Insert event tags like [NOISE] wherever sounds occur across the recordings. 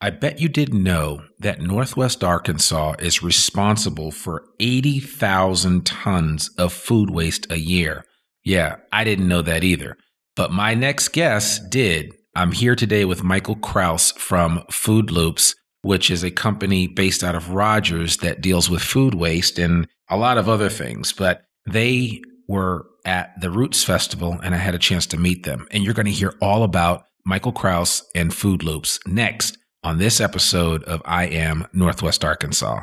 I bet you didn't know that Northwest Arkansas is responsible for 80,000 tons of food waste a year. Yeah, I didn't know that either. But my next guest did. I'm here today with Michael Kraus from Food Loops, which is a company based out of Rogers that deals with food waste and a lot of other things. But they were at the Roots Festival and I had a chance to meet them. And you're going to hear all about Michael Kraus and Food Loops next on this episode of I Am Northwest Arkansas.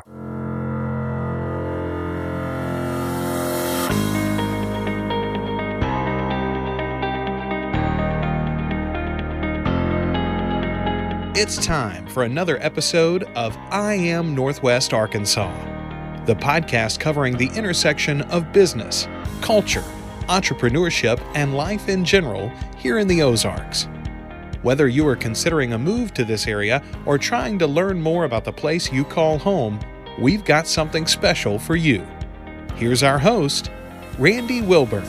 It's time for another episode of I Am Northwest Arkansas, the podcast covering the intersection of business, culture, entrepreneurship, and life in general here in the Ozarks. Whether you are considering a move to this area or trying to learn more about the place you call home, we've got something special for you. Here's our host, Randy Wilburn.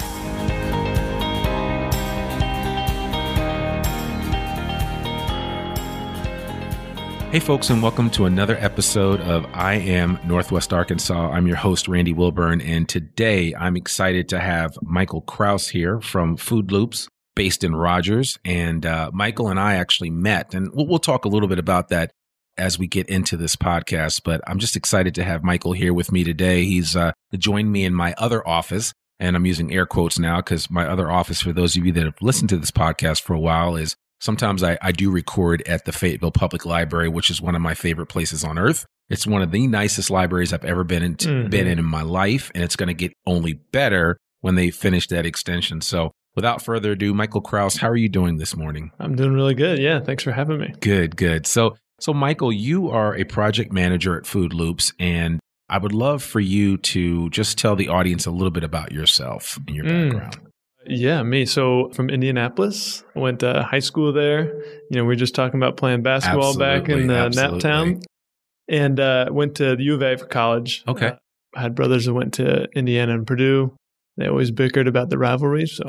Hey, folks, and welcome to another episode of I Am Northwest Arkansas. I'm your host, Randy Wilburn, and today I'm excited to have Michael Kraus here from Food Loops, based in Rogers. And uh, Michael and I actually met, and we'll, we'll talk a little bit about that as we get into this podcast. But I'm just excited to have Michael here with me today. He's uh, joined me in my other office. And I'm using air quotes now because my other office, for those of you that have listened to this podcast for a while, is Sometimes I, I do record at the Fayetteville Public Library, which is one of my favorite places on earth. It's one of the nicest libraries I've ever been in, mm-hmm. been in in my life, and it's going to get only better when they finish that extension. So, without further ado, Michael Kraus, how are you doing this morning? I'm doing really good. Yeah, thanks for having me. Good, good. So, so Michael, you are a project manager at Food Loops, and I would love for you to just tell the audience a little bit about yourself and your mm. background. Yeah, me. So from Indianapolis, I went to high school there. You know, we were just talking about playing basketball absolutely, back in uh, Naptown, and uh, went to the U of A for college. Okay. Uh, I had brothers that went to Indiana and Purdue. They always bickered about the rivalry, so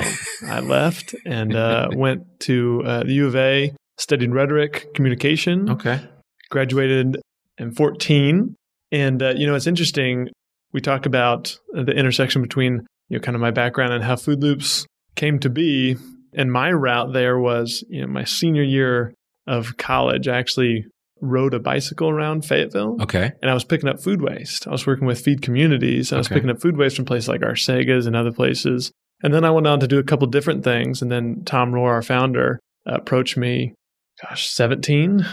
I [LAUGHS] left and uh, went to uh, the U of A. Studied rhetoric, communication. Okay. Graduated in 14, and uh, you know it's interesting. We talk about the intersection between you know, kind of my background and how Food Loops came to be. And my route there was, you know, my senior year of college, I actually rode a bicycle around Fayetteville. Okay. And I was picking up food waste. I was working with feed communities. I was Okay. picking up food waste from places like Arsaga's and other places. And then I went on to do a couple different things. And then Tom Rohr, our founder, uh, approached me, gosh, 17,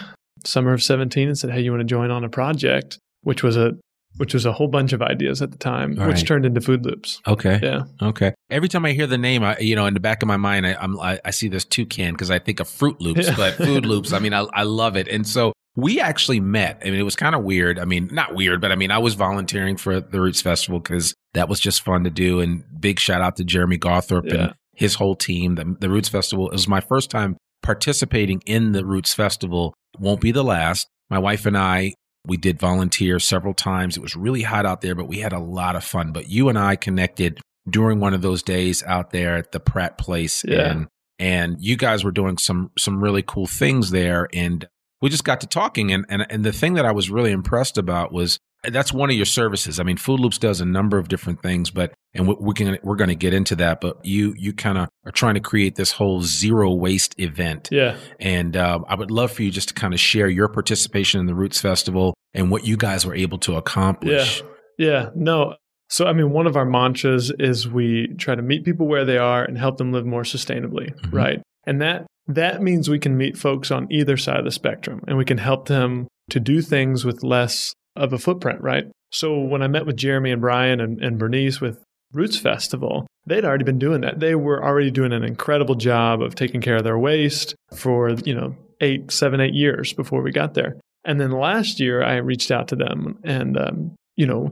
summer of 17, and said, Hey, you want to join on a project? Which was a which was a whole bunch of ideas at the time, All which right. turned into Food Loops. Okay. Yeah. Okay. Every time I hear the name, I, you know, in the back of my mind, I, I'm, I, I see this toucan because I think of Fruit Loops, [LAUGHS] Yeah. but Food Loops. I mean, I, I love it. And so we actually met. I mean, it was kind of weird. I mean, not weird, but I mean, I was volunteering for the Roots Festival because that was just fun to do. And big shout out to Jeremy Gawthrop Yeah. and his whole team. The, the Roots Festival it was my first time participating in the Roots Festival. Won't be the last. My wife and I, we did volunteer several times. It was really hot out there, but we had a lot of fun. But you and I connected during one of those days out there at the Pratt Place, Yeah. and and you guys were doing some some really cool things there, and we just got to talking. And and and the thing that I was really impressed about was that's one of your services. I mean, Food Loops does a number of different things, but and we, we can we're going to get into that. But you you kind of are trying to create this whole zero waste event. Yeah. And um, I would love for you just to kind of share your participation in the Roots Festival and what you guys were able to accomplish. Yeah. Yeah. No. So, I mean, one of our mantras is we try to meet people where they are and help them live more sustainably, Mhm. right? And that that means we can meet folks on either side of the spectrum and we can help them to do things with less of a footprint, right? So when I met with Jeremy and Brian and, and Bernice with Roots Festival, they'd already been doing that. They were already doing an incredible job of taking care of their waste for, you know, eight, seven, eight years before we got there. And then last year, I reached out to them and, um, you know,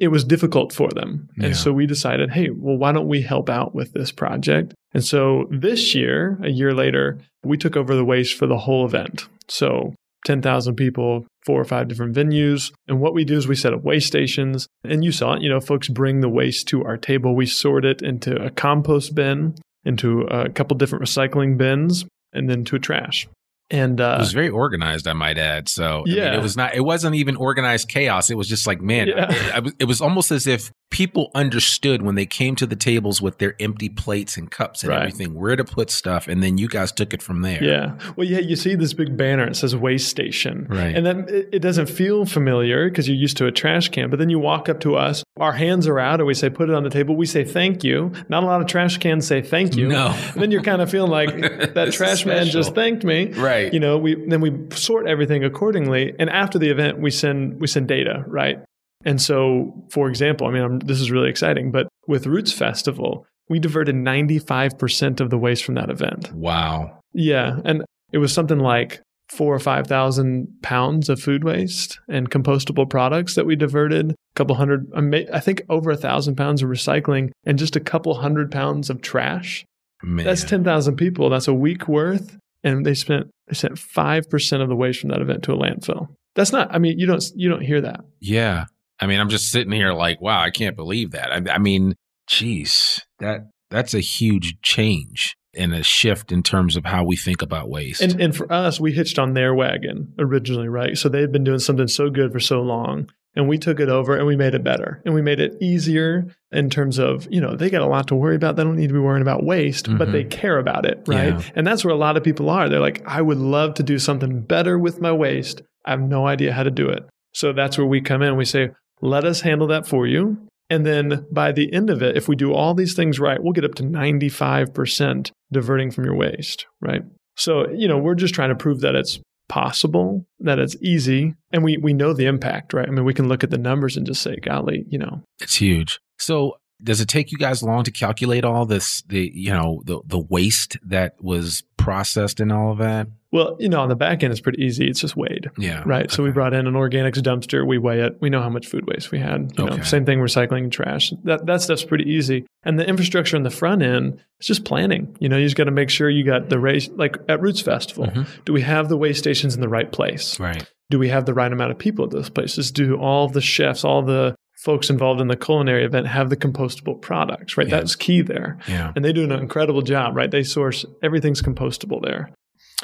it was difficult for them. Yeah. And so we decided, hey, well, why don't we help out with this project? And so this year, a year later, we took over the waste for the whole event. So 10,000 people, four or five different venues. And what we do is we set up waste stations. And you saw it, you know, folks bring the waste to our table. We sort it into a compost bin, into a couple different recycling bins, and then to a trash. And uh, It was very organized, I might add. So I mean, Yeah. it was not. It wasn't even organized chaos. It was just like, man, Yeah. it, was- it was almost as if people understood when they came to the tables with their empty plates and cups and Right. everything where to put stuff, and then you guys took it from there. Yeah. Well, yeah, you see this big banner. It says waste station. Right. And then it, it doesn't feel familiar because you're used to a trash can. But then you walk up to us, our hands are out, and we say, put it on the table. We say, thank you. Not a lot of trash cans say thank you. No. And then you're kind of feeling like [LAUGHS] that trash man just thanked me. Right. You know, we then we sort everything accordingly. And after the event, we send we send data, right? And so, for example, I mean, I'm, this is really exciting, but with Roots Festival, we diverted 95% of the waste from that event. Wow. Yeah, and it was something like four or five thousand pounds of food waste and compostable products that we diverted. A couple hundred, I think, over a thousand pounds of recycling and just a couple hundred pounds of trash. Man. That's ten thousand people. That's a week worth, and they spent they sent five percent of the waste from that event to a landfill. That's not. I mean, you don't you don't hear that. Yeah. I mean, I'm just sitting here like, wow, I can't believe that. I, I mean, geez, that that's a huge change and a shift in terms of how we think about waste. And and for us, we hitched on their wagon originally, right? So they had been doing something so good for so long, and we took it over and we made it better, and we made it easier in terms of you know they got a lot to worry about. They don't need to be worrying about waste, but Mhm. they care about it, right? Yeah. And that's where a lot of people are. They're like, I would love to do something better with my waste. I have no idea how to do it. So that's where we come in. We say, let us handle that for you. And then by the end of it, if we do all these things right, we'll get up to 95% diverting from your waste, right? So, you know, we're just trying to prove that it's possible, that it's easy, and we we know the impact, right? I mean, we can look at the numbers and just say, golly, you know, It's huge. So does it take you guys long to calculate all this the you know the the waste that was processed and all of that? well, you know, on the back end it's pretty easy. It's just weighed. Yeah. Right. So we brought in an organics dumpster. We weigh it. We know how much food waste we had. You know, Okay. same thing recycling trash. That that stuff's pretty easy. And the infrastructure on the front end it's just planning. You know, you just got to make sure you got the race like at Roots Festival. Mhm. Do we have the waste stations in the right place? Right. Do we have the right amount of people at those places? Do all the chefs, all the folks involved in the culinary event have the compostable products? Right. Yeah. That's key there Yeah. and they do an incredible job, right? They source everything's compostable there.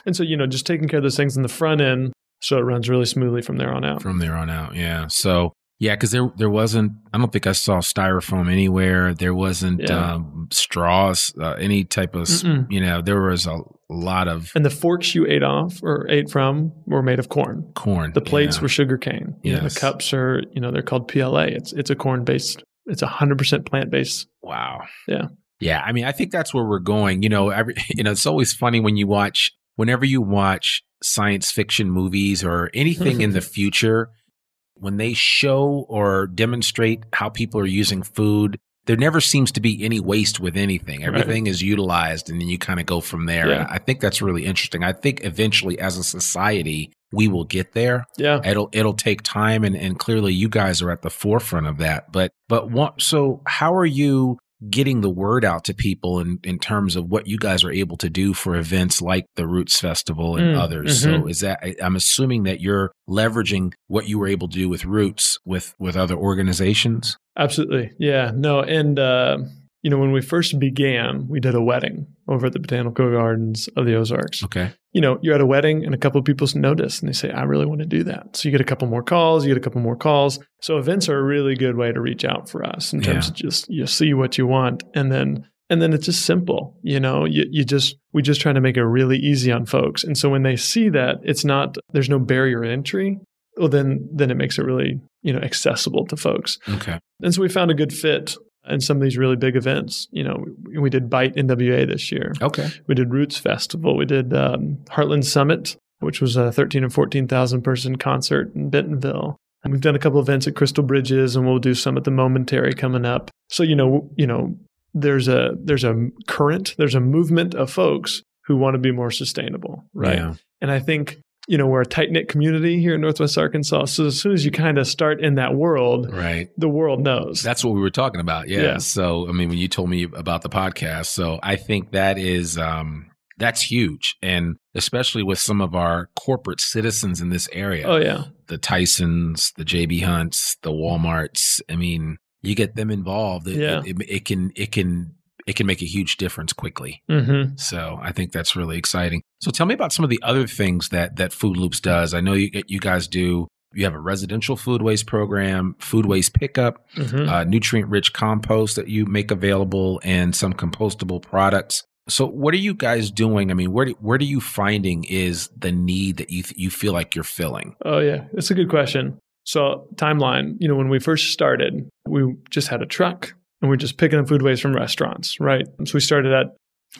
And so, you know, just taking care of those things in the front end so it runs really smoothly from there on out. From there on out. Yeah. So Yeah, because there there wasn't. I don't think I saw styrofoam anywhere. There wasn't Yeah. um, straws, uh, any type of. Mm-mm. You know, there was a lot of And the forks you ate off or ate from were made of corn. corn. The plates yeah. were sugar cane. You know, the cups are, you know, they're called PLA. It's it's a corn based. It's a hundred percent plant based. Wow. Yeah. Yeah. I mean, I think that's where we're going. You know, every, [LAUGHS] you know, it's always funny when you watch, whenever you watch science fiction movies or anything in the [LAUGHS] future, when they show or demonstrate how people are using food, there never seems to be any waste with anything. Everything is utilized and then you kind of go from there. Yeah. I think that's really interesting. I think eventually as a society, we will get there Yeah. it'll it'll take time and and clearly you guys are at the forefront of that but but what so how are you getting the word out to people in in terms of what you guys are able to do for events like the roots festival and Mm, others so is that I- i'm assuming that you're leveraging what you were able to do with roots with with other organizations Absolutely. Yeah. No. And, uh, you know, when we first began, we did a wedding over at the Botanical Gardens of the Ozarks. okay You know, you're at a wedding and a couple of people notice and they say, I really want to do that. So you get a couple more calls, you get a couple more calls. So events are a really good way to reach out for us in terms Yeah. of just you see what you want and then and then it's just simple. You know, you, you just we just try to make it really easy on folks. And so when they see that it's not there's no barrier entry, well then then it makes it really, you know, accessible to folks. okay And so we found a good fit in some of these really big events. You know, we, we did Bite NWA this year. okay We did Roots Festival. We did um, Heartland Summit, which was a 13 and 14,000 person concert in Bentonville. And we've done a couple events at Crystal Bridges, and we'll do some at the Momentary coming up. So you know, you know, there's a there's a current, there's a movement of folks who want to be more sustainable, right? yeah. And I think you know we're a tight knit community here in Northwest Arkansas. So as soon as you kind of start in that world, right the world knows. That's what we were talking about. Yeah. Yeah. So, I mean, when you told me about the podcast, so I think that is, um, that's huge. And especially with some of our corporate citizens in this area, oh yeah, the Tysons, the JB Hunts, the Walmarts. I mean, you get them involved. It, Yeah. it, it can, it can, it can make a huge difference quickly. hmm So I think that's really exciting. So tell me about some of the other things that that Food Loops does. I know you you guys do. You have a residential food waste program, food waste pickup, hmm uh, nutrient rich compost that you make available, and some compostable products. So what are you guys doing? I mean, where do, where do you finding is the need that you th- you feel like you're filling? Oh yeah, it's a good question. So timeline, you know, when we first started, we just had a truck and we are just picking up food waste from restaurants, right? So we started at,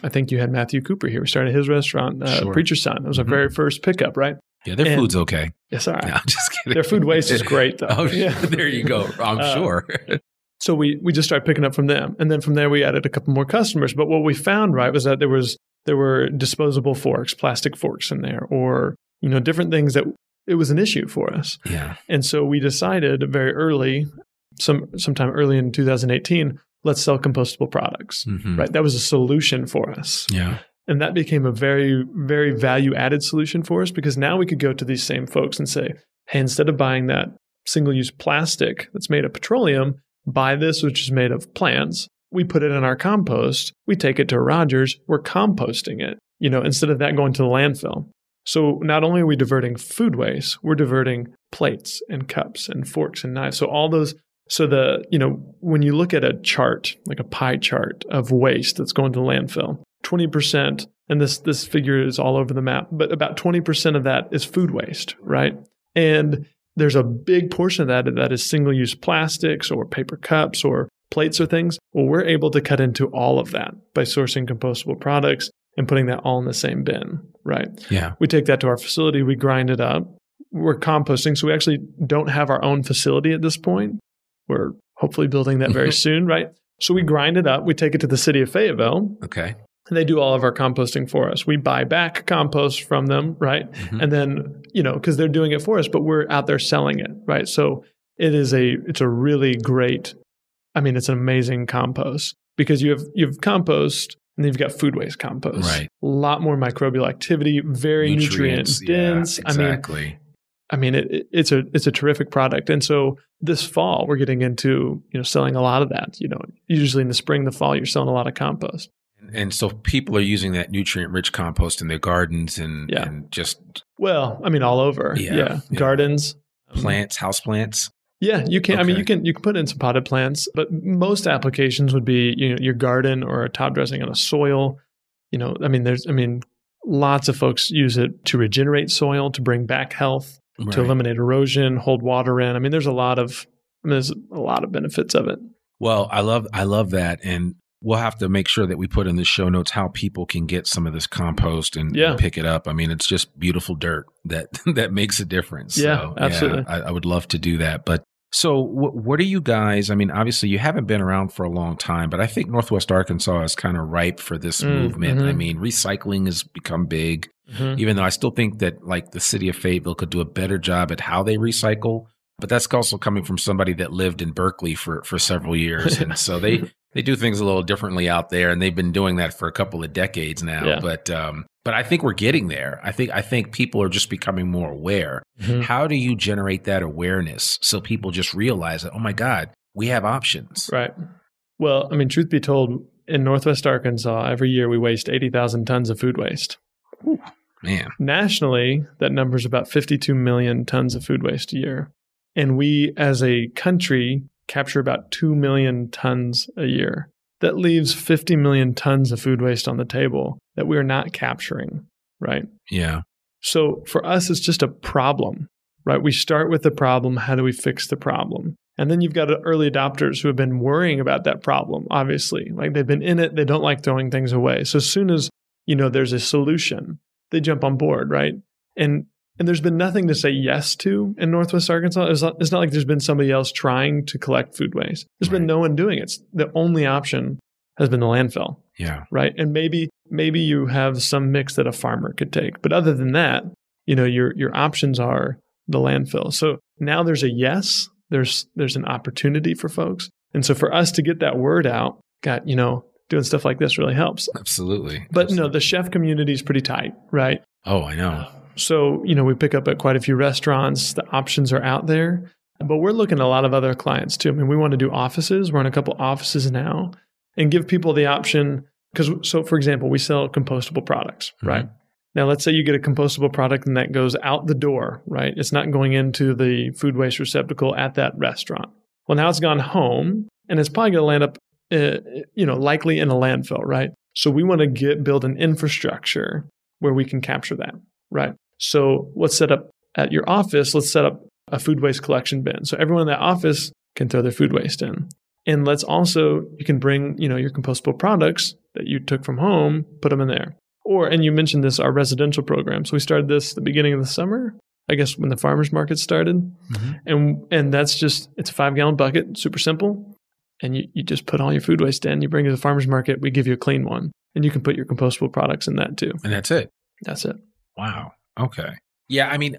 I think you had Matthew Cooper here. We started at his restaurant, uh, Sure. Preacher's Son. It was our Mhm. very first pickup, right? Yeah, their And- food's okay. Yes, all right. No, I'm just kidding. Their food waste is great, though. [LAUGHS] oh, Yeah. [LAUGHS] there you go. I'm Uh, sure. So we we just started picking up from them, and then from there we added a couple more customers. But what we found, right, was that there was there were disposable forks, plastic forks in there, or you know different things that it was an issue for us. yeah. And so we decided very early, some sometime early in 2018, let's sell compostable products. Mhm. Right, that was a solution for us, Yeah. and that became a very very value added solution for us because now we could go to these same folks and say, hey, instead of buying that single use plastic that's made of petroleum, buy this which is made of plants. We put it in our compost. We take it to Rogers. We're composting it. You know, instead of that going to the landfill. So not only are we diverting food waste, we're diverting plates and cups and forks and knives. So all those so the, you know, when you look at a chart, like a pie chart of waste that's going to landfill, 20%, and this this figure is all over the map, but about 20% of that is food waste, right? And there's a big portion of that that is single-use plastics or paper cups or plates or things. Well, we're able to cut into all of that by sourcing compostable products and putting that all in the same bin, right? Yeah. We take that to our facility, we grind it up. We're composting, so we actually don't have our own facility at this point. We're hopefully building that very [LAUGHS] soon, right? So we grind it up, we take it to the city of Fayetteville, Okay. and they do all of our composting for us. We buy back compost from them, right? Mhm. And then, you know, because they're doing it for us, but we're out there selling it, right? So it is a it's a really great, I mean, it's an amazing compost because you have you have compost and then you've got food waste compost. Right. A lot more microbial activity, very nutrient yeah, dense. I mean, exactly. I mean, it, it- it's a it's a terrific product, and so this fall we're getting into you know selling a lot of that. You know, usually in the spring, the fall, you're selling a lot of compost. And so people are using that nutrient rich compost in their gardens and, Yeah. and just Well, I mean, all over. Yeah, Yeah, yeah. gardens, plants, house plants. Yeah, you can. I mean, you can you can put in some potted plants, but most applications would be you know your garden or a top dressing on a soil. You know, I mean, there's I mean, lots of folks use it to regenerate soil, to bring back health, to eliminate erosion, hold water in. I mean, there's a lot of I mean, there's a lot of benefits of it. Well, I love I love that, and we'll have to make sure that we put in the show notes how people can get some of this compost and, Yeah. and pick it up. I mean, it's just beautiful dirt that [LAUGHS] that makes a difference. Yeah, So, absolutely. I, I would love to do that, but. So, wh- what are you guys? I mean, obviously, you haven't been around for a long time, but I think Northwest Arkansas is kind of ripe for this Mm, movement. I mhm. mean, recycling has become big, Mhm. even though I still think that, like, the city of Fayetteville could do a better job at how they recycle. But that's also coming from somebody that lived in Berkeley for for several years, and so they [LAUGHS] they do things a little differently out there, and they've been doing that for a couple of decades now. Yeah. But um, but I think we're getting there. I think I think people are just becoming more aware. Mhm. How do you generate that awareness so people just realize that oh my god, we have options? Right. Well, I mean, truth be told, in Northwest Arkansas, every year we waste eighty thousand tons of food waste. Man, Nationally, that number is about 52 million tons of food waste a year. And we, as a country, capture about 2 million tons a year. That leaves 50 million tons of food waste on the table that we are not capturing, right? yeah, So for us, it's just a problem, right? We start with the problem. How do we fix the problem? And then you've got early adopters who have been worrying about that problem, obviously. Like they've been in it, they don't like throwing things away. So as soon as, you know, there's a solution, they jump on board, right? And and there's been nothing to say yes to in Northwest Arkansas. It's not, it's not like there's been somebody else trying to collect food waste. There's been no one doing it. It's, the only option has been the landfill yeah, right? And maybe maybe you have some mix that a farmer could take, but other than that, you know your your options are the landfill. So now there's a yes, there's there's an opportunity for folks, and so for us to get that word out, got you know doing stuff like this really helps. absolutely. But no, the chef community is pretty tight, right? oh, I know. So, you know, we pick up at quite a few restaurants. The options are out there, but we're looking at a lot of other clients too. I mean, we want to do offices. We're in a couple offices now and give people the option. Because, so for example, we sell compostable products, right? Now, let's say you get a compostable product and that goes out the door, right? It's not going into the food waste receptacle at that restaurant. Well, now it's gone home and it's probably going to land up, uh, you know, likely in a landfill, right? So we want to get build an infrastructure where we can capture that, right? So let's set up at your office, let's set up a food waste collection bin. So everyone in that office can throw their food waste in. And let's also, you can bring, you know, your compostable products that you took from home, put them in there. Or, and you mentioned this, our residential program. So we started this the beginning of the summer, I guess when the farmers market started. Mhm. And, and that's just, it's a five gallon bucket, super simple. And you, you just put all your food waste in, you bring it to the farmers market, we give you a clean one. And you can put your compostable products in that too. And that's it. That's it. Wow. Okay. Yeah. I mean,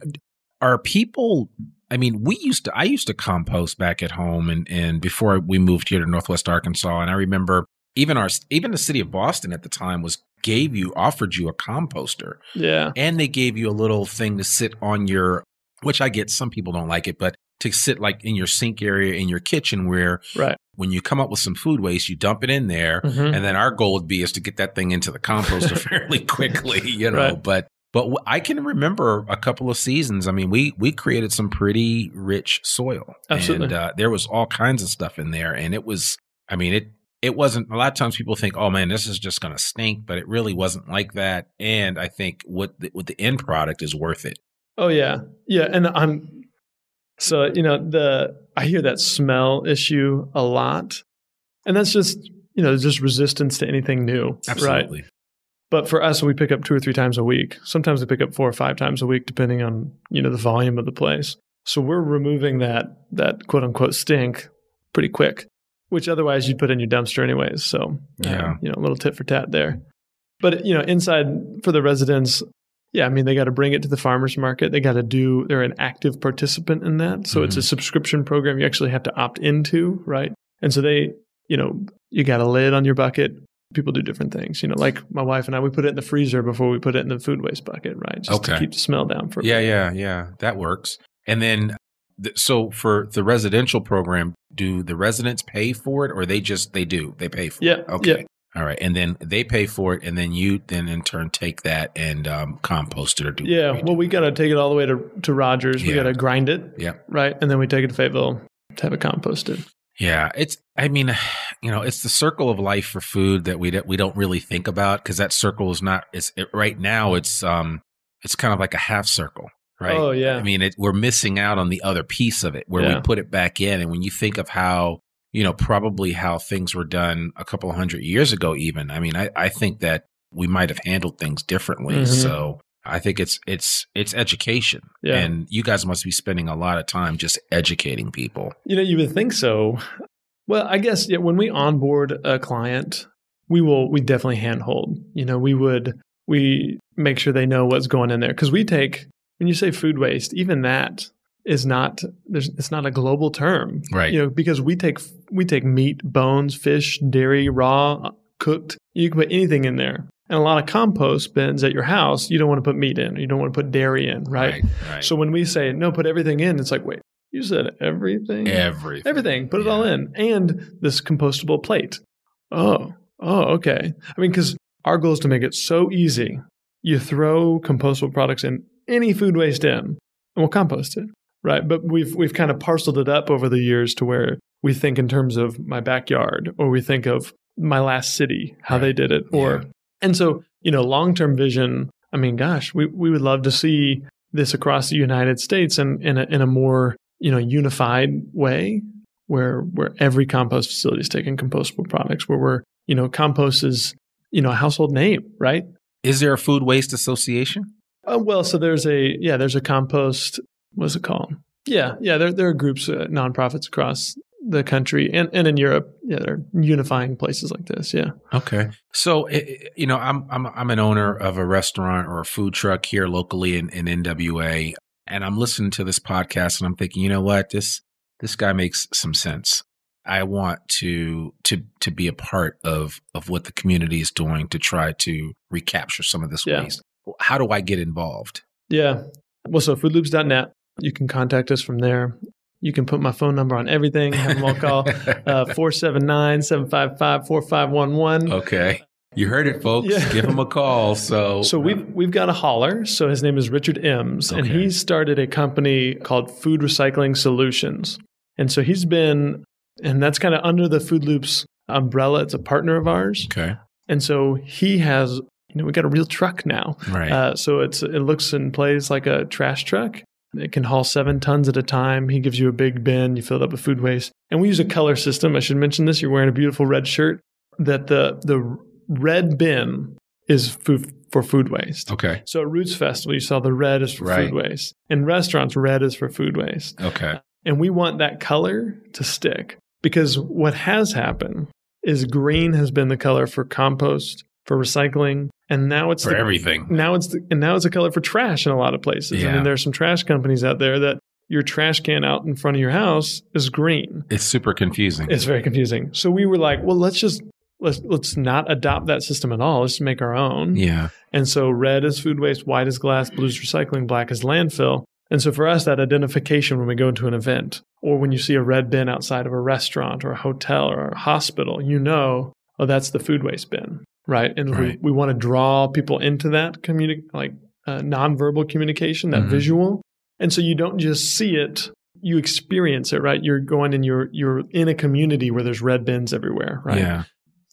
are people, I mean, we used to, I used to compost back at home and, and before we moved here to Northwest Arkansas. And I remember even our, even the city of Boston at the time was gave you, offered you a composter Yeah. and they gave you a little thing to sit on your, which I get some people don't like it, but to sit like in your sink area in your kitchen where Right. when you come up with some food waste, you dump it in there. Mhm. And then our goal would be is to get that thing into the composter [LAUGHS] fairly quickly, you know. Right. But but I can remember a couple of seasons. I mean, we we created some pretty rich soil, Absolutely. and uh, there was all kinds of stuff in there, and it was. I mean, it it wasn't. A lot of times people think, "Oh man, this is just going to stink," but it really wasn't like that. And I think what the, what the end product is worth it. Oh yeah, yeah, and I'm so you know the I hear that smell issue a lot, and that's just you know just resistance to anything new, right? But for us, we pick up two or three times a week. Sometimes we pick up four or five times a week, depending on you know the volume of the place. So we're removing that that quote unquote stink pretty quick, which otherwise you'd put in your dumpster anyways. So um, Yeah. you know a little tit for tat there. But you know inside for the residents, yeah, I mean they got to bring it to the farmers market. They got to do. They're an active participant in that. So it's a subscription program you actually have to opt into, right? And so they, you know, you got a lid on your bucket people do different things. You know, like my wife and I, we put it in the freezer before we put it in the food waste bucket, right? Just to keep the smell down for Yeah, yeah, yeah. That works. And then, th- so for the residential program, do the residents pay for it, or they just they do they pay for Yeah, it? Okay. yeah. All right, and then they pay for it, and then you then in turn take that and um, compost it or do Yeah, well, do. we got to take it all the way to, to Rogers. We got to grind it, yeah right? And then we take it to Fayetteville, to have it composted. Yeah, it's. I mean, [SIGHS] you know, it's the circle of life for food that we don't, we don't really think about because that circle is not. It's it, right now. It's um, it's kind of like a half circle, right? Oh yeah. I mean, it, we're missing out on the other piece of it where Yeah. we put it back in. And when you think of how, you know, probably how things were done a couple hundred years ago, even. I mean, I, I think that we might have handled things differently. Mhm. So I think it's it's it's education, Yeah. and you guys must be spending a lot of time just educating people. You know, you would think so. Well, I guess yeah, when we onboard a client, we will we definitely handhold. You know, we would we make sure they know what's going in there because we take when you say food waste, even that is not there's it's not a global term, Right. You know, because we take we take meat, bones, fish, dairy, raw, cooked. You can put anything in there. And a lot of compost bins at your house, you don't want to put meat in, you don't want to put dairy in, right? right. So when we say no, put everything in, it's like, wait, you said everything? everything, Everything. Put it all in. And this compostable plate. Oh, oh, okay. I mean, because our goal is to make it so easy. You throw compostable products in, any food waste in, and we'll compost it. Right. But we've we've kind of parceled it up over the years to where we think in terms of my backyard, or we think of my last city, how Right. they did it. Or Yeah. And so, you know, long term vision, I mean, gosh, we, we would love to see this across the United States and in a, in a more, you know, unified way where where every compost facility is taking compostable products, where we're, you know, compost is, you know, a household name, right? Is there a food waste association? Oh, well, so there's a, yeah, there's a compost, what's it called? Yeah, yeah, there, there are groups, uh, nonprofits across the country and, and in Europe. Yeah, they're unifying places like this. Yeah. Okay. So, you know, I'm I'm I'm an owner of a restaurant or a food truck here locally in, in NWA, and I'm listening to this podcast and I'm thinking, you know what, this this guy makes some sense. I want to to to be a part of of what the community is doing to try to recapture some of this Yeah. waste. How do I get involved? Yeah. Well, so foodloops.net, you can contact us from there. You can put my phone number on everything. Have them all call uh, [LAUGHS] 479 755 4511. okay. You heard it, folks. Yeah. Give him a call. So, So we've we've got a hauler. So his name is Richard Ems, and he started a company called Food Recycling Solutions. And so he's been, and that's kind of under the Food Loops umbrella. It's a partner of ours, okay. and so he has, you know, we got a real truck now. Right. Uh, so it's it looks and plays like a trash truck. It can haul seven tons at a time. He gives you a big bin. You fill it up with food waste, and we use a color system. I should mention this. You're wearing a beautiful red shirt. That the the red bin is food for food waste. okay. So at Roots Festival, you saw the red is for Right. food waste. In restaurants, red is for food waste. Okay. And we want that color to stick because what has happened is green has been the color for compost, for recycling, and now it's For the, everything. now it's the, and now it's a color for trash in a lot of places. I Yeah. mean, there's some trash companies out there that your trash can out in front of your house is green. It's super confusing. It's very confusing. So we were like, well, let's just let's let's not adopt that system at all. Let's make our own. yeah. And so red is food waste, white is glass, blue is recycling, black is landfill. And so for us, that identification when we go into an event or when you see a red bin outside of a restaurant or a hotel or a hospital, you know, oh, that's the food waste bin, right? And Right. we, we want to draw people into that communi- like uh, nonverbal communication, that Mhm. visual. And so you don't just see it, you experience it, right? You're going and you're you're in a community where there's red bins everywhere, right? Yeah.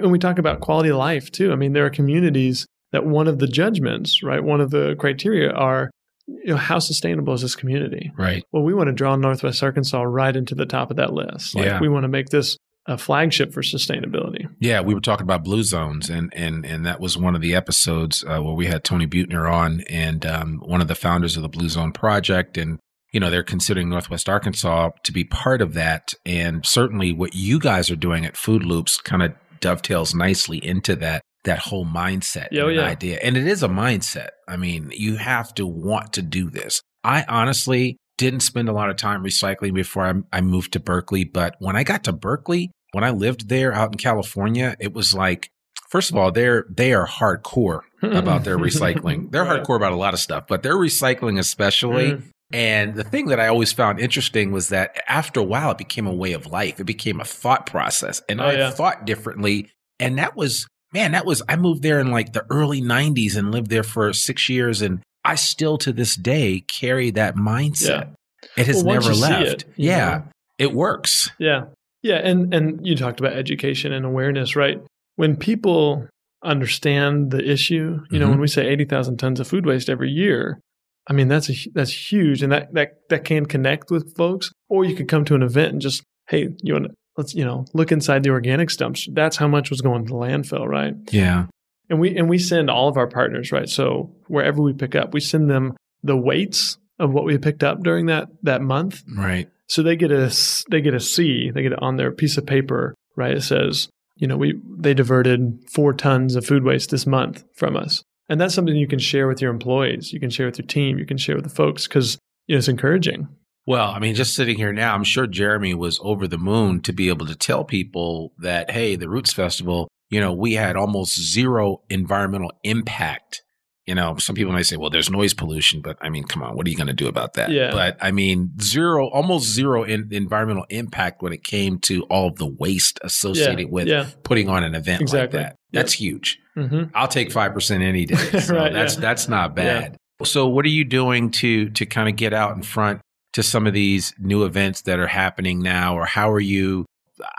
And we talk about quality of life too. I mean, there are communities that one of the judgments, right, one of the criteria are, you know, how sustainable is this community? Right. Well, we want to draw Northwest Arkansas right into the top of that list. Like, Yeah. we want to make this a flagship for sustainability. Yeah, we were talking about blue zones, and and and that was one of the episodes uh, where we had Tony Buettner on, and um, one of the founders of the Blue Zone Project, and you know they're considering Northwest Arkansas to be part of that, and certainly what you guys are doing at Food Loops kind of dovetails nicely into that that whole mindset oh, and yeah. idea, and it is a mindset. I mean, you have to want to do this. I honestly didn't spend a lot of time recycling before I, I moved to Berkeley, but when I got to Berkeley, when I lived there out in California, it was like, first of all, they're they are hardcore about their recycling. [LAUGHS] They're Right. hardcore about a lot of stuff, but their recycling especially. Mm. And the thing that I always found interesting was that after a while, it became a way of life. It became a thought process, and Oh, I yeah. thought differently. And that was man, that was I moved there in like the early '90s and lived there for six years, and I still to this day carry that mindset. It has Well, never left. it, yeah. know. it works. Yeah. Yeah. And and you talked about education and awareness, right? When people understand the issue, you know, Mhm. when we say 80,000 tons of food waste every year, I mean, that's a, that's huge. And that, that, that can connect with folks. Or you could come to an event and just, hey, you want let's, you know, look inside the organic dumps. That's how much was going to the landfill, right? Yeah. And we and we send all of our partners, right? So wherever we pick up, we send them the weights of what we picked up during that that month. Right. So they get a they get a C, they get it on their piece of paper, right? It says, you know, we they diverted four tons of food waste this month from us, and that's something you can share with your employees, you can share with your team, you can share with the folks because you know, it's encouraging. Well, I mean, just sitting here now, I'm sure Jeremy was over the moon to be able to tell people that, hey, the Roots Festival, you know, we had almost zero environmental impact. You know, some people might say, well, there's noise pollution, but I mean, come on, what are you going to do about that? Yeah. But I mean, zero, almost zero in, environmental impact when it came to all of the waste associated with yeah, putting on an event Exactly. like that. Yeah. That's huge. hmm I'll take five percent any day. [LAUGHS] So Right, that's yeah. that's not Yeah. bad. So what are you doing to to kind of get out in front to some of these new events that are happening now, or how are you?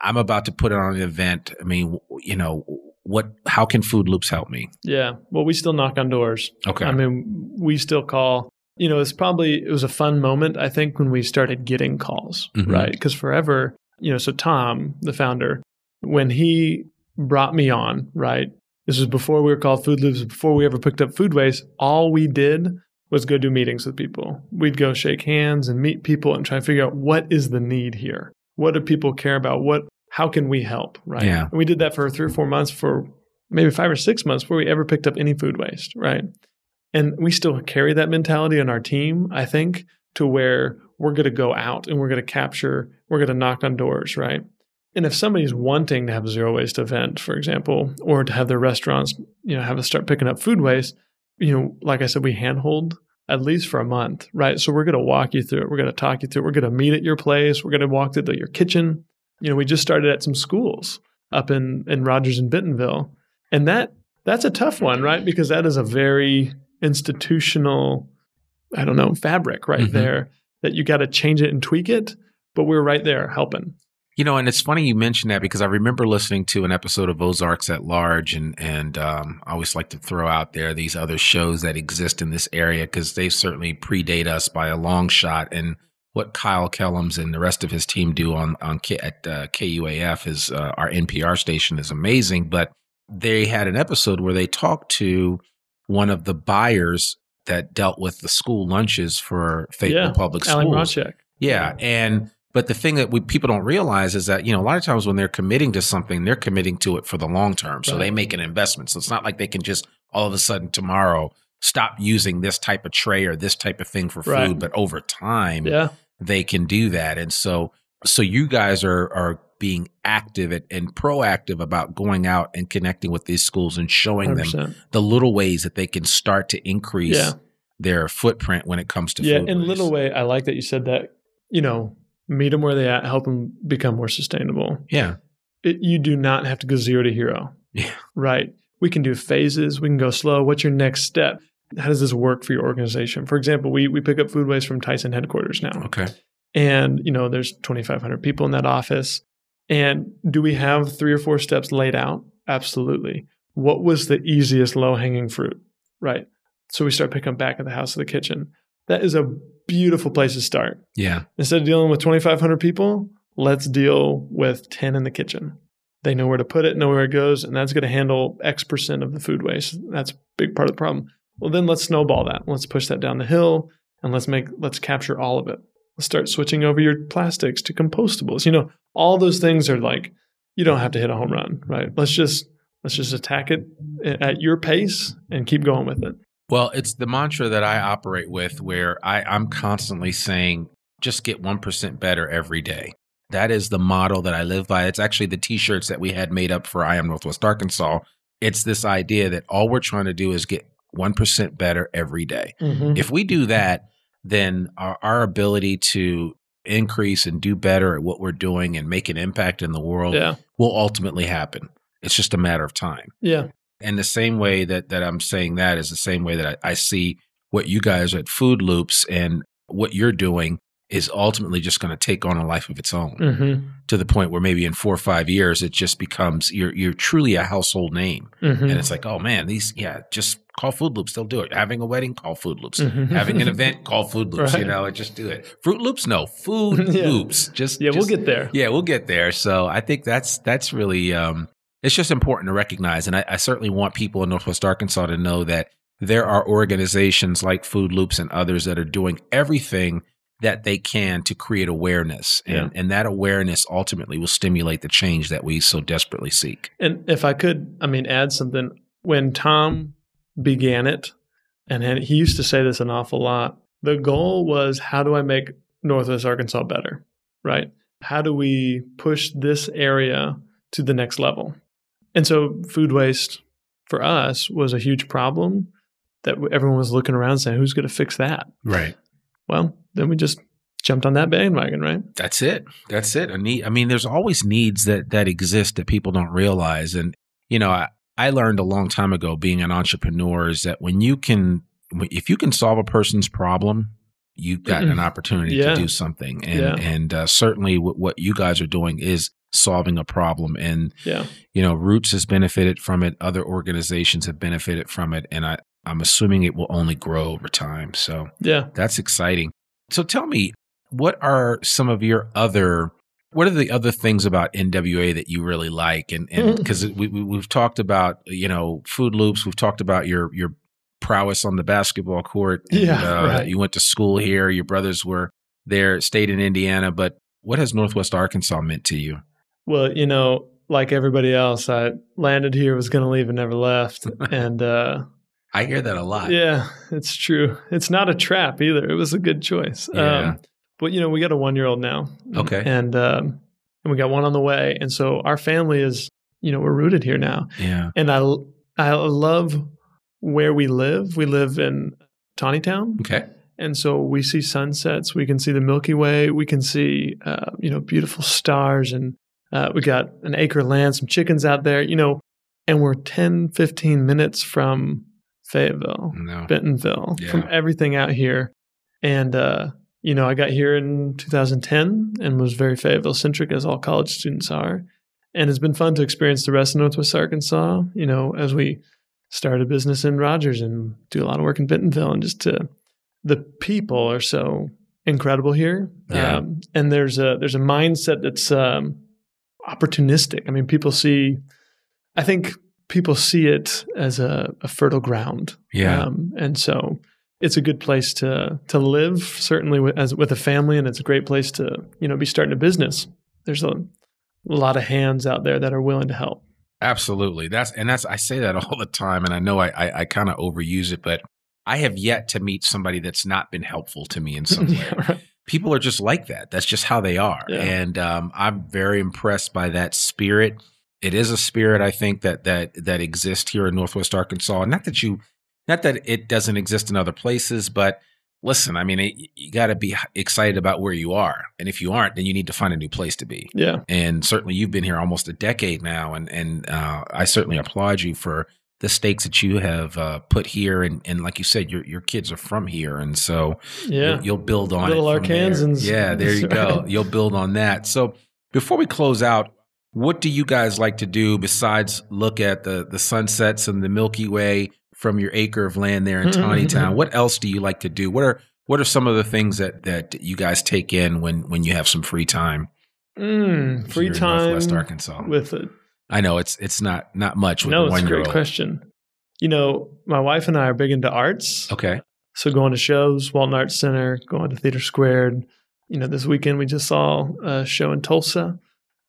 I'm about to put on an event. I mean, you know, what? How can Food Loops help me? yeah. Well, we still knock on doors. Okay. I mean, we still call. You know, it's probably it was a fun moment. I think when we started getting calls, Mhm. right? Because forever, you know. So Tom, the founder, when he brought me on, right? This was before we were called Food Loops. Before we ever picked up food waste, all we did was go do meetings with people. We'd go shake hands and meet people and try to figure out what is the need here. What do people care about? What? How can we help? Right. Yeah. And we did that for three or four months, for maybe five or six months before we ever picked up any food waste. Right. And we still carry that mentality on our team, I think, to where we're going to go out and we're going to capture, we're going to knock on doors, right? And if somebody's wanting to have a zero waste event, for example, or to have their restaurants, you know, have us start picking up food waste, you know, like I said, we handhold at least for a month, right? So we're going to walk you through it. We're going to talk you through it. We're going to meet at your place. We're going to walk through your kitchen. You know, we just started at some schools up in, in Rogers and Bentonville. And that that's a tough one, right? Because that is a very institutional, I don't know, fabric right Mhm. there that you got to change it and tweak it. But we're right there helping. You know, and it's funny you mentioned that because I remember listening to an episode of Ozarks at Large, and and um, I always like to throw out there these other shows that exist in this area because they certainly predate us by a long shot. And what Kyle Kellams and the rest of his team do on on K, at uh, KUAF is uh, our NPR station is amazing. But they had an episode where they talked to one of the buyers that dealt with the school lunches for Fayetteville Yeah, Public Alan Schools. Ronchek. Yeah, and but the thing that we people don't realize is that you know a lot of times when they're committing to something, they're committing to it for the long term. So Right. they make an investment. So it's not like they can just all of a sudden tomorrow stop using this type of tray or this type of thing for food. Right. But over time, Yeah. they can do that. And so so you guys are are being active and, and proactive about going out and connecting with these schools and showing them 100%. the little ways that they can start to increase Yeah. their footprint when it comes to yeah, in waste. little way, I like that you said that. You know, meet them where they at, help them become more sustainable. Yeah. It, you do not have to go zero to hero. Yeah. Right. We can do phases. We can go slow. What's your next step? How does this work for your organization? For example, we we pick up food waste from Tyson headquarters now, Okay. and you know there's 2,500 people in that office. And do we have three or four steps laid out? Absolutely. What was the easiest low hanging fruit? Right. So we start picking up back at the house of the kitchen. That is a beautiful place to start. Yeah. Instead of dealing with 2,500 people, let's deal with 10 in the kitchen. They know where to put it, know where it goes, and that's going to handle X percent of the food waste. That's a big part of the problem. Well, then let's snowball that. Let's push that down the hill and let's make let's capture all of it. Let's start switching over your plastics to compostables. You know, all those things are like you don't have to hit a home run, right? Let's just let's just attack it at your pace and keep going with it. Well, it's the mantra that I operate with where I, I'm constantly saying, just get 1% better every day. That is the model that I live by. It's actually the t shirts that we had made up for I Am Northwest Arkansas. It's this idea that all we're trying to do is get 1% better every day. Mm-hmm. If we do that, then our, our ability to increase and do better at what we're doing and make an impact in the world Yeah, will ultimately happen. It's just a matter of time. yeah, And the same way that that I'm saying that is the same way that I, I see what you guys at Food Loops and what you're doing is ultimately just going to take on a life of its own Mm-hmm. to the point where maybe in four or five years it just becomes you're you're truly a household name, Mm-hmm. and it's like, oh man, these yeah, just call Food Loops, they'll do it. Having a wedding, call Food Loops. Mhm. Having an event, [LAUGHS] call Food Loops. You know, just do it. Fruit Loops, no, Food [LAUGHS] Yeah. Loops. Just yeah, we'll get there. yeah, we'll get there. So I think that's that's really um, it's just important to recognize, and I, I certainly want people in Northwest Arkansas to know that there are organizations like Food Loops and others that are doing everything that they can to create awareness, and Yeah. and that awareness ultimately will stimulate the change that we so desperately seek. And if I could, I mean, add something. When Tom began it, and he he used to say this an awful lot, the goal was how do I make Northwest Arkansas better, right? How do we push this area to the next level? And so food waste for us was a huge problem that everyone was looking around saying, who's going to fix that? Right. Well, then we just jumped on that bandwagon, right? That's it. That's it. A need. I mean, there's always needs that that exist that people don't realize. And you know, I, I learned a long time ago, being an entrepreneur, is that when you can, if you can solve a person's problem, you've got an opportunity Yeah. to do something. And Yeah. and uh, certainly, what, what you guys are doing is solving a problem. And Yeah. you know, Roots has benefited from it. Other organizations have benefited from it, and I I'm assuming it will only grow over time. So Yeah. that's exciting. So tell me, what are some of your other what are the other things about NWA that you really like? And and [LAUGHS] because we, we we've talked about you know food loops, we've talked about your your prowess on the basketball court. and, Yeah, uh, right. You went to school here. Your brothers were there, stayed in Indiana. But what has Northwest Arkansas meant to you? Well, you know, like everybody else, I landed here, was going to leave, and never left. [LAUGHS] and uh, I hear that a lot. yeah, it's true. It's not a trap either. It was a good choice. Yeah. Um, but you know, we got a one-year-old now. Okay. and um, and we got one on the way. And so our family is, you know, we're rooted here now. Yeah. And I I love where we live. We live in Tontitown. Okay. And so we see sunsets. We can see the Milky Way. We can see, uh, you know, beautiful stars. And uh, we got an acre of land, some chickens out there, you know, and we're 10, 15 minutes from Fayetteville, No. Bentonville, Yeah. from everything out here. And, uh, you know, I got here in 2010 and was very Fayetteville centric, as all college students are. And it's been fun to experience the rest of Northwest Arkansas, you know, as we start a business in Rogers and do a lot of work in Bentonville and just to, the people are so incredible here. Yeah. Um, and there's a, there's a mindset that's, um, opportunistic. I mean, people see, I think people see it as a, a fertile ground. Yeah. Um, and so it's a good place to to live, certainly with, as with a family, and it's a great place to you know be starting a business. There's a, a lot of hands out there that are willing to help. Absolutely. That's and that's I say that [LAUGHS] all the time, and I know I I, I kind of overuse it, but I have yet to meet somebody that's not been helpful to me in [LAUGHS] some way. Yeah, right. People are just like that. That's just how they are, Yeah. and um, I'm very impressed by that spirit. It is a spirit I think that that that exists here in Northwest Arkansas. Not that you, not that it doesn't exist in other places, but listen, I mean, it, you got to be excited about where you are, and if you aren't, then you need to find a new place to be Yeah, and certainly you've been here almost a decade now, and and uh, I certainly applaud you for the stakes that you have uh, put here, and and like you said, your your kids are from here, and so yeah. you'll, you'll build on Little it. from there. Yeah, there you go. You'll build on that. So before we close out, what do you guys like to do besides look at the the sunsets and the Milky Way from your acre of land there in [LAUGHS] Tontitown? What else do you like to do? What are what are some of the things that that you guys take in when when you have some free time? Mm, free time Northwest Arkansas. with it, I know it's it's not not much with no. It's a great question. You know, my wife and I are big into arts. Okay. So going to shows, Walton Arts Center, going to TheatreSquared. You know, this weekend we just saw a show in Tulsa.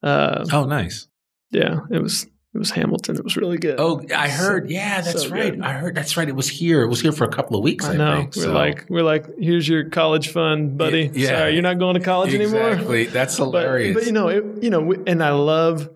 Uh, Oh, nice. yeah, it was it was Hamilton. It was really good. Oh, I So- heard. Yeah, that's so right. good. I heard. That's right. It was here. It was here for a couple of weeks. I, I know. think. We're So- like we're like, here's your college fund, buddy. Yeah. Sorry, you're not going to college anymore. exactly. That's [LAUGHS] hilarious. but you know, it, you know, we- and I love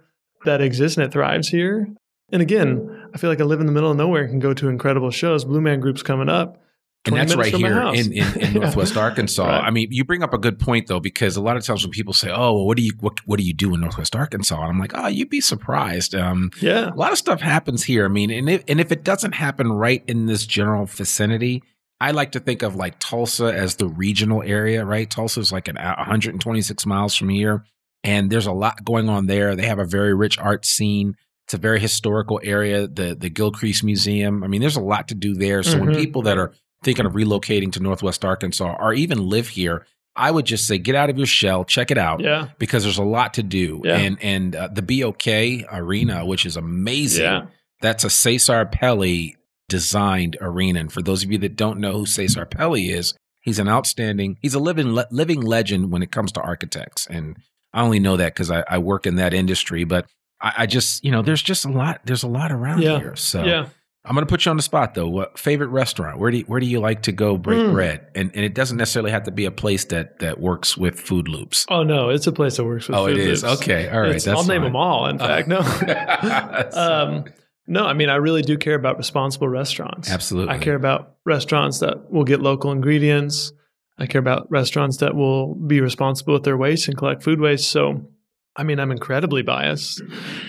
that exists and it thrives here. And again, I feel like I live in the middle of nowhere and can go to incredible shows. Blue Man Group's coming up. And that's right here in, in, in [LAUGHS] Northwest Arkansas. Right. I mean, you bring up a good point though, because a lot of times when people say, "Oh, well, what do you what, what do you do in Northwest Arkansas?" and I'm like, "Oh, you'd be surprised." Um, Yeah. a lot of stuff happens here. I mean, and if and if it doesn't happen right in this general vicinity, I like to think of like Tulsa as the regional area, right? Tulsa is like an 126 miles from here, and there's a lot going on there. They have a very rich art scene. It's a very historical area. The the Gilcrease Museum. I mean, there's a lot to do there. So mm-hmm. when people that are thinking of relocating to Northwest Arkansas or even live here, I would just say get out of your shell, check it out, yeah, because there's a lot to do. Yeah. And and uh, the BOK Arena, which is amazing. Yeah. That's a Cesar Pelli designed arena. And for those of you that don't know who Cesar Pelli is, he's an outstanding, he's a living le- living legend when it comes to architects. And I only know that because I, I, work in that industry. But I, I, just, you know, there's just a lot, there's a lot around yeah. here. So yeah. I'm going to put you on the spot though. What favorite restaurant? Where do you, where do you like to go break mm. bread? And and it doesn't necessarily have to be a place that that works with food loops. Oh no, it's a place that works with. Oh, it is loops. okay. All right, I'll fine. name them all. In fact, no. [LAUGHS] [LAUGHS] um, no, I mean, I really do care about responsible restaurants. Absolutely. I care about restaurants that will get local ingredients. I care about restaurants that will be responsible with their waste and collect food waste. So, I mean, I'm incredibly biased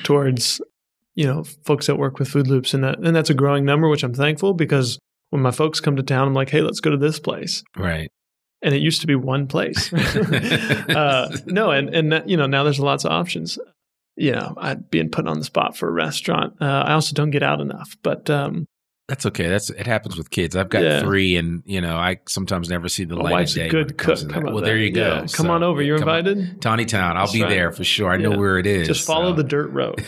towards, you know, folks that work with food loops and that, and that's a growing number, which I'm thankful because when my folks come to town, I'm like, hey, let's go to this place. Right. And it used to be one place. [LAUGHS] uh, no, and, and that, you know, now there's lots of options you know, I'd being put on the spot for a restaurant. Uh, I also don't get out enough, but um, that's okay. That's it happens with kids. I've got yeah. three, and you know, I sometimes never see the My light of day. A good cook. well, there you go. Yeah. Come so, on over. You're invited. On. Tontitown. I'll That's be right. there for sure. I know where it is. Just follow so. the dirt road.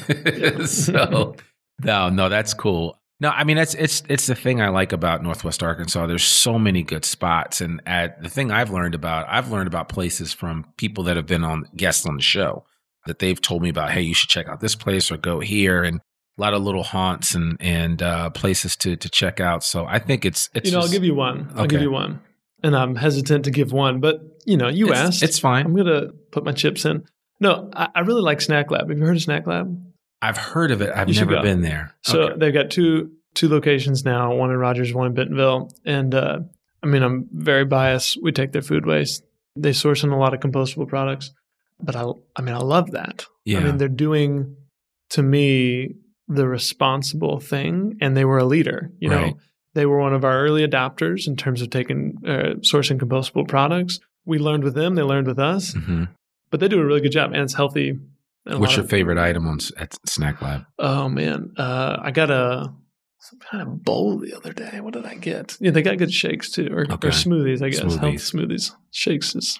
[LAUGHS] so, no, no, that's cool. No, I mean it's it's it's the thing I like about Northwest Arkansas. There's so many good spots, and at, the thing I've learned about I've learned about places from people that have been on guests on the show that they've told me about. Hey, you should check out this place or go here, and a lot of little haunts and and uh, places to to check out. So I think it's it's. You know, just, I'll give you one. I'll give you one, and I'm hesitant to give one, but you know, you it's, asked. It's fine. I'm gonna put my chips in. No, I, I, really like Snack Lab. Have you heard of Snack Lab? I've heard of it. I've never been there. So okay. they've got two two locations now. One in Rogers, one in Bentonville, and uh, I mean, I'm very biased. We take their food waste. They source in a lot of compostable products but I, I mean, I love that. Yeah. I mean, they're doing to me the responsible thing, and they were a leader. You right. know, they were one of our early adopters in terms of taking uh, sourcing compostable products. We learned with them; they learned with us. Mm-hmm. But they do a really good job, and it's healthy. What's your of, favorite item on at Snack Lab? Oh man, uh, I got a some kind of bowl the other day. What did I get? Yeah, they got good shakes too, or, okay. or smoothies. I guess smoothies. health smoothies. Shakes is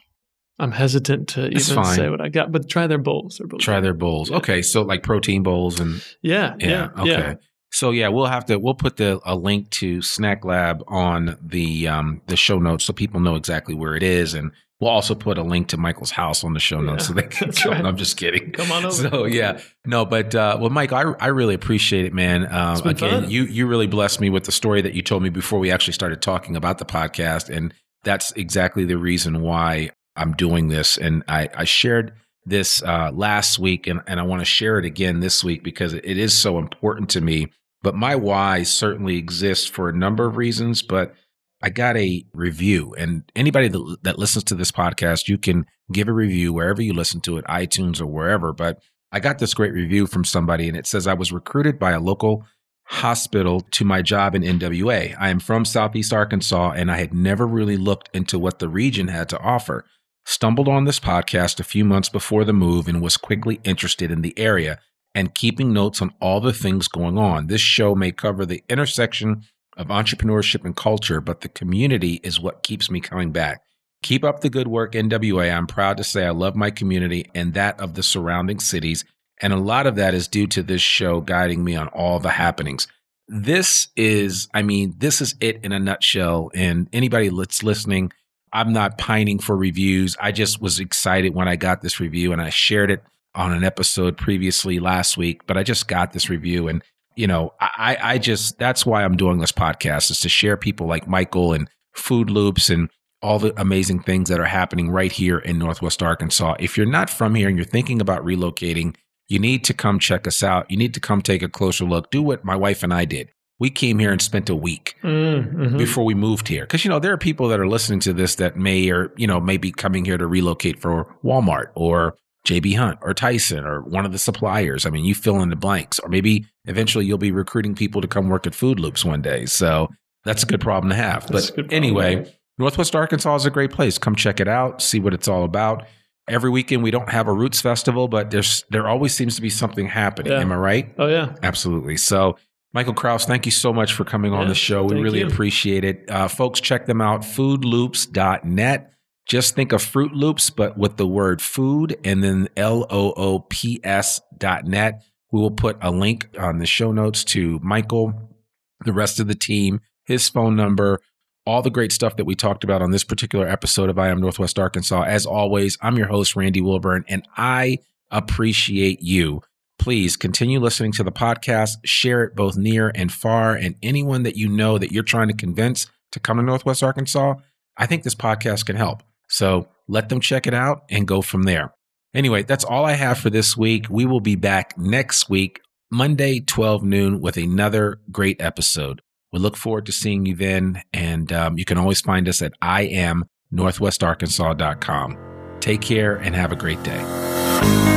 I'm hesitant to even say what I got, but try their bowls. Their bowls try their bowls. Yeah. Okay, so like protein bowls and yeah, yeah, yeah okay. Yeah. So yeah, we'll have to we'll put the a link to Snack Lab on the um the show notes so people know exactly where it is, and we'll also put a link to Michael's house on the show notes so they can come. Right. I'm just kidding. Come on over. So yeah, no, but uh, well, Mike, I I really appreciate it, man. Um, again, fun. you you really blessed me with the story that you told me before we actually started talking about the podcast, and that's exactly the reason why I'm doing this. And I, I shared this uh, last week, and, and I want to share it again this week because it is so important to me. But my why certainly exists for a number of reasons. But I got a review, and anybody that, that listens to this podcast, you can give a review wherever you listen to it, iTunes or wherever. But I got this great review from somebody, and it says I was recruited by a local hospital to my job in NWA. I am from Southeast Arkansas, and I had never really looked into what the region had to offer stumbled on this podcast a few months before the move and was quickly interested in the area and keeping notes on all the things going on. This show may cover the intersection of entrepreneurship and culture, but the community is what keeps me coming back. Keep up the good work, NWA. I'm proud to say I love my community and that of the surrounding cities. And a lot of that is due to this show guiding me on all the happenings. This is, I mean, this is it in a nutshell. And anybody that's listening, I'm not pining for reviews. I just was excited when I got this review and I shared it on an episode previously last week, but I just got this review and you know, I, I just that's why I'm doing this podcast is to share people like Michael and Food Loops and all the amazing things that are happening right here in Northwest Arkansas. If you're not from here and you're thinking about relocating, you need to come check us out. You need to come take a closer look. Do what my wife and I did we came here and spent a week mm-hmm. before we moved here. Cause, you know, there are people that are listening to this that may or, you know, may be coming here to relocate for Walmart or JB Hunt or Tyson or one of the suppliers. I mean, you fill in the blanks, or maybe eventually you'll be recruiting people to come work at Food Loops one day. So that's a good problem to have. That's but anyway, Northwest Arkansas is a great place. Come check it out, see what it's all about. Every weekend we don't have a Roots Festival, but there's there always seems to be something happening. Yeah. Am I right? Oh yeah. Absolutely. So, Michael Kraus, thank you so much for coming on the show. We really you. appreciate it. Uh, folks, check them out, foodloops.net. Just think of Fruit Loops, but with the word food and then L O O P S dot net. We will put a link on the show notes to Michael, the rest of the team, his phone number, all the great stuff that we talked about on this particular episode of I Am Northwest Arkansas. As always, I'm your host, Randy Wilburn, and I appreciate you. Please continue listening to the podcast, share it both near and far, and anyone that you know that you're trying to convince to come to Northwest Arkansas, I think this podcast can help. So let them check it out and go from there. Anyway, that's all I have for this week. We will be back next week, Monday, 12 noon, with another great episode. We look forward to seeing you then. And um, you can always find us at iamnorthwestarkansas.com. Take care and have a great day.